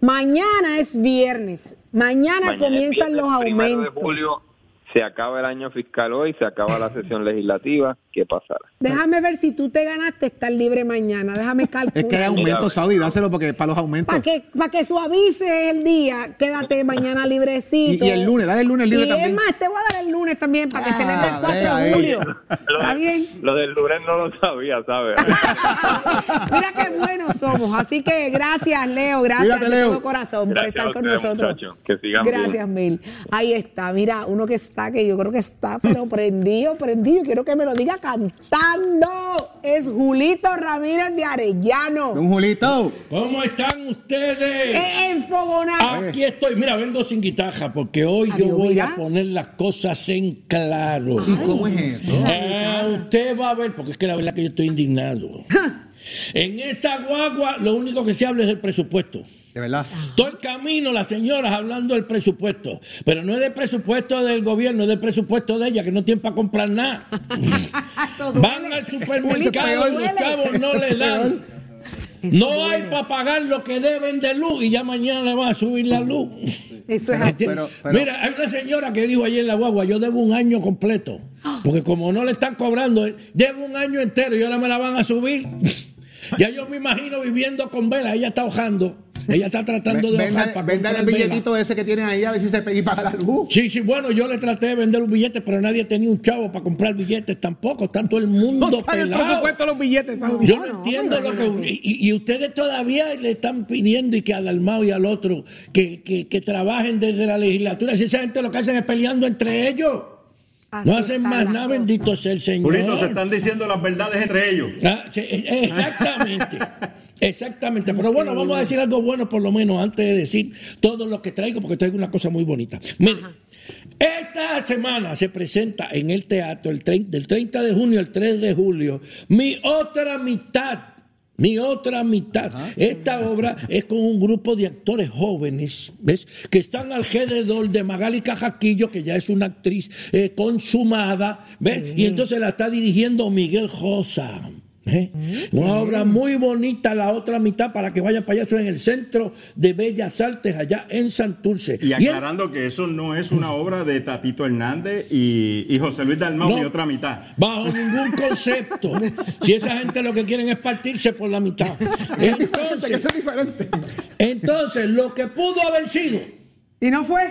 C: Mañana es viernes. Mañana,
L: Mañana es
C: comienzan
L: viernes,
C: los
L: de
C: aumentos.
L: julio se acaba el año fiscal hoy, se acaba la sesión legislativa. ¿Qué pasará?
C: Déjame ver si tú te ganaste estar libre mañana. Déjame calcular.
D: Es que hay aumento,
L: Mira,
D: Saudi, dáselo porque para los aumentos.
C: Para que, pa' que suavice el día, quédate mañana librecito.
D: Y- y el lunes, dale el lunes libre
C: y
D: también.
C: Es más, te voy a dar el lunes también para que
D: Ah,
C: celebre el 4
D: vea
C: de
D: ahí.
C: julio.
L: Lo
C: ¿Está bien?
L: Lo del lunes no lo sabía, ¿sabes?
C: Mira qué buenos somos. Así que gracias, Leo. Gracias
D: Cuídate,
C: de todo corazón
L: Gracias
C: por estar con
L: ustedes,
C: nosotros.
L: muchachos. Que sigan bien.
C: Gracias, Mil. Ahí está. Mira, uno que está, que yo creo que está, pero prendido, prendido. Quiero que me lo diga cantando. Es Julito Ramírez de Arellano.
D: Un Julito.
M: ¿Cómo están ustedes?
C: Enfogonado.
M: Aquí estoy, mira, vengo sin guitarra porque hoy
C: Adiós,
M: yo voy
C: mira.
M: a poner las cosas en claro.
D: ¿Y cómo es eso?
M: Eh, usted va a ver, porque es que la verdad que yo estoy indignado. En esta guagua lo único que se habla es del presupuesto.
D: De verdad.
M: Todo el camino las señoras hablando del presupuesto, pero no es del presupuesto del gobierno, es del presupuesto de ella, que no tiene para comprar nada. Van al supermercado y los chavos no le dan.
C: Eso
M: No hay para pagar lo que deben de luz y ya mañana le van a subir la luz.
C: Eso es así.
D: Pero- pero-
M: Mira, hay una señora que dijo ayer en la guagua, yo debo un año completo, porque como no le están cobrando, debo un año entero y ahora me la van a subir. Ya yo me imagino viviendo con vela, ella está ahojando. Ella está tratando de ahorrar para
D: Venda el
M: vela.
D: billetito ese que tiene ahí a ver si se pega y paga la luz.
M: Sí, sí, bueno, yo le traté de vender un billete, pero nadie tenía un chavo para comprar billetes tampoco. Está todo el mundo
C: No en el
M: pelado.
C: presupuesto los billetes, Saudi.
M: Yo
C: No,
M: no,
C: no,
M: entiendo lo que. Y, y ustedes todavía le están pidiendo y que a Dalmao y al otro que, que, que trabajen desde la legislatura. Si esa gente lo que hacen es peleando entre ellos.
C: Así
M: no hacen más nada,
C: cosa.
M: bendito sea el Señor.
E: Se están diciendo las verdades entre ellos.
M: Ah, sí, e- exactamente. Exactamente. Pero bueno, vamos a decir algo bueno por lo menos antes de decir todo lo que traigo, porque traigo una cosa muy bonita. Miren, esta semana se presenta en el teatro el 30 del 30 de junio al 3 de julio mi otra mitad. Mi otra mitad. Esta obra es con un grupo de actores jóvenes, ¿ves? Que están alrededor de Magali Cajaquillo, que ya es una actriz eh, consumada, ¿ves? Y entonces la está dirigiendo Miguel Josa. ¿Eh? Una obra muy bonita, la otra mitad, para que vayan para allá, eso es en el Centro de Bellas Artes, allá en Santurce.
E: Y
M: Y el-
E: aclarando que eso no es una obra de Tatito Hernández y, y José Luis Dalmau,
M: No.
E: ni otra mitad.
M: Bajo ningún concepto. Si esa gente lo que quieren es partirse por la mitad. Entonces, entonces, lo que pudo haber sido
C: ¿Y no fue?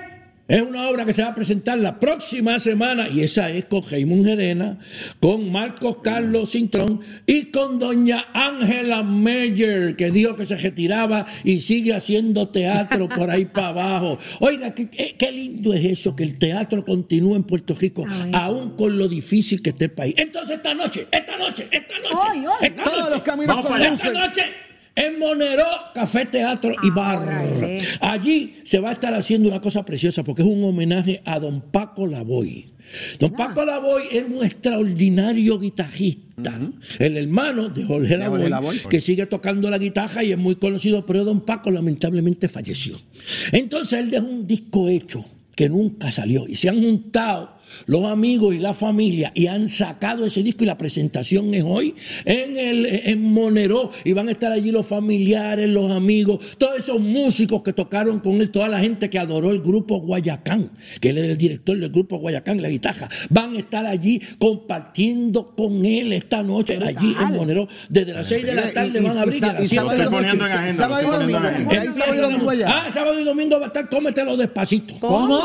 M: Es una obra que se va a presentar la próxima semana y esa es con Jaimón Gerena, con Marcos Carlos Cintrón y con doña Ángela Meyer, que dijo que se retiraba y sigue haciendo teatro por ahí para abajo. Oiga, qué, qué- qué lindo es eso, que el teatro continúe en Puerto Rico, aún con lo difícil que esté el país. Entonces esta noche, esta noche, esta noche,
C: Hoy, hoy.
M: esta
D: Todos
M: noche,
D: los caminos
E: Vamos para allá.
M: esta
D: conducen.
M: noche en Monero, Café Teatro y Bar. Allí se va a estar haciendo una cosa preciosa porque es un homenaje a don Paco Lavoy. Don Paco Lavoy es un extraordinario guitarrista, el hermano de Jorge Lavoy,
D: Jorge Lavoy.
M: que sigue tocando la guitarra y es muy conocido, pero don Paco lamentablemente falleció. Entonces él dejó un disco hecho que nunca salió y se han juntado los amigos y la familia y han sacado ese disco y la presentación es hoy en el en Monero y van a estar allí los familiares, los amigos, todos esos músicos que tocaron con él, toda la gente que adoró el grupo Guayacán, que él era el director del grupo Guayacán, la guitarra, van a estar allí compartiendo con él esta noche allí en Monero desde las 6 de la
D: Mira,
M: tarde
D: y-
M: van a
D: y
M: abrir
D: sábado
M: de
D: y domingo.
M: Ah, sábado y domingo va a estar cómetelo despacito.
D: ¿Cómo?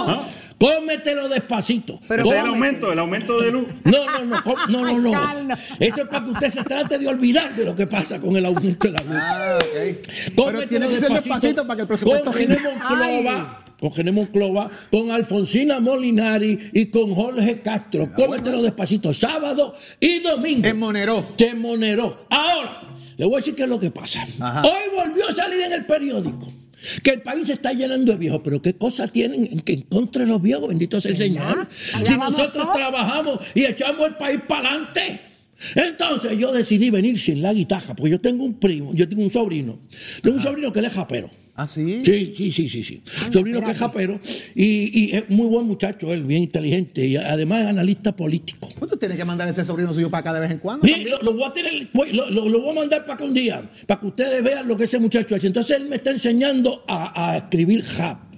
M: Cómetelo despacito.
C: Pero
E: es el
M: Cómetelo.
E: aumento, el aumento de luz.
M: No, no, no, no, no, no.
C: Carlos.
M: Eso es para que usted se trate de olvidar de lo que pasa con el aumento de la luz.
D: Ah, ok. Pero
M: Cómetelo
D: tiene que ser despacito para que el presupuesto
M: Con René
D: rinda.
M: Monclova, con René Monclova, con Alfonsina Molinari y con Jorge Castro. Cómetelo despacito, sábado y domingo.
D: En Monero.
M: Se moneró. Ahora, le voy a decir qué es lo que pasa.
D: Ajá.
M: Hoy volvió a salir en el periódico que el país se está llenando de viejos, pero qué cosa tienen en, que en contra de los viejos, bendito sea el Señor. Si nosotros trabajamos y echamos el país para adelante. Entonces yo decidí venir sin la guitarra, porque yo tengo un primo, yo tengo un sobrino, tengo un sobrino que él es japero.
D: ¿Ah, sí?
M: Sí, sí, sí, sí, sí. Sobrino que es japero y, y es muy buen muchacho, él, bien inteligente y además es analista político.
D: Tú tienes que mandar ese sobrino suyo para acá de vez en cuando.
M: Sí, lo, lo voy a tener, lo, lo- lo voy a mandar para acá un día, para que ustedes vean lo que ese muchacho hace. Entonces él me está enseñando a, a escribir rap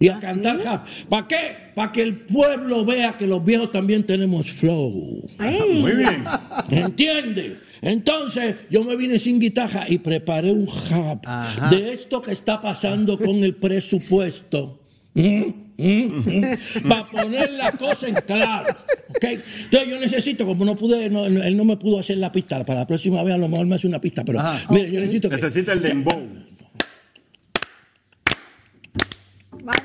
M: y a cantar rap. ¿Para qué? Para que el pueblo vea que los viejos también tenemos flow.
C: Ay.
E: Muy bien.
M: ¿Entiende? Entonces yo me vine sin guitarra y preparé un rap
D: Ajá.
M: de esto que está pasando con el presupuesto. Para poner la cosa en claro. ¿ok? Entonces yo necesito, como no pude, no- él no me pudo hacer la pista, para la próxima vez a lo mejor me hace una pista, pero
D: Ajá.
M: mire, yo necesito que...
E: Necesita el dembow.
C: Vamos.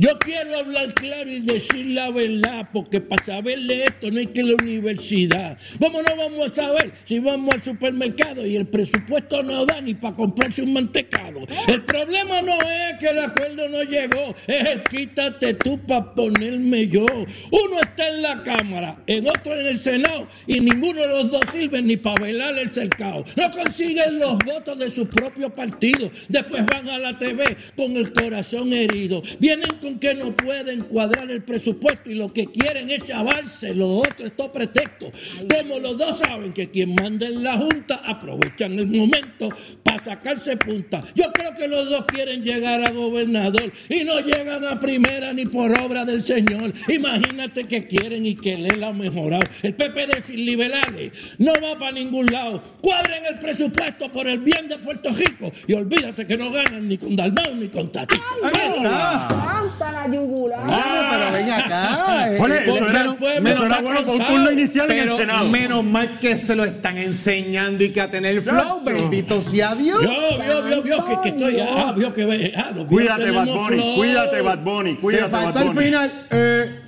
M: Yo quiero hablar claro y decir la verdad, porque para saberle esto no hay que ir a la universidad. ¿Cómo no vamos a saber si vamos al supermercado y el presupuesto no da ni para comprarse un mantecado? El problema no es que el acuerdo no llegó, es el quítate tú para ponerme yo. Uno está en la Cámara, el otro en el Senado, y ninguno de los dos sirve ni para velar el cercado. No consiguen los votos de su propio partido. Después van a la TV con el corazón herido. Vienen con con que no pueden cuadrar el presupuesto y lo que quieren es chavarse, lo otro es todo pretexto. Como los dos saben que quien manda en la Junta aprovechan el momento para sacarse punta. Yo creo que los dos quieren llegar a gobernador y no llegan a primera ni por obra del Señor. Imagínate que quieren y que le la ha mejorado. El PPD sin liberales no va para ningún lado. Cuadren el presupuesto por el bien de Puerto Rico y olvídate que no ganan ni con Dalmau ni con Tati.
C: Canta la yugular.
D: Ah, pero ven acá. eh.
M: Oye, eso era-
D: menos-
M: eso
D: menos
M: era
D: mal-
M: bueno un turno inicial en el
D: pero
M: Senado.
D: Menos mal que se lo están enseñando y que a tener flow. Bendito sea Dios.
M: Vio, vio, vio, vio que, que estoy. Ah, vio que ve. Ah, videos
E: Cuídate, Bad Bunny, cuídate, Bad Bunny,
D: Te
E: cuídate, Bad
D: al
E: Bunny.
D: final. Eh,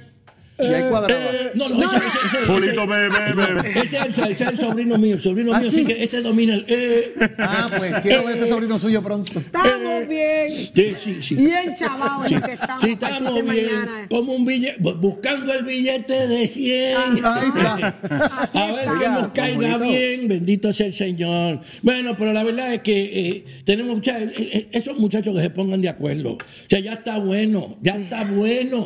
D: y ahí cuadraba.
M: Eh, no, no, ese, ese, ese,
E: ve, ve, ve.
M: ese es el, ese es el sobrino mío, el sobrino
D: ¿Ah,
M: mío,
D: sí?
M: sí que ese domina el. Eh,
D: Ah, pues quiero ver ese sobrino suyo pronto.
C: Estamos bien.
M: sí, sí, sí.
C: Bien chavados que estamos.
M: Sí, estamos bien.
C: mañana.
M: Como un billete, bu- buscando el billete de 100.
D: Ahí está.
M: A ver que nos caiga
D: bonito.
M: bien, bendito sea el Señor. Bueno, pero la verdad es que eh, tenemos mucha- eh, eh, esos muchachos que se pongan de acuerdo. O sea, ya está bueno, ya está bueno.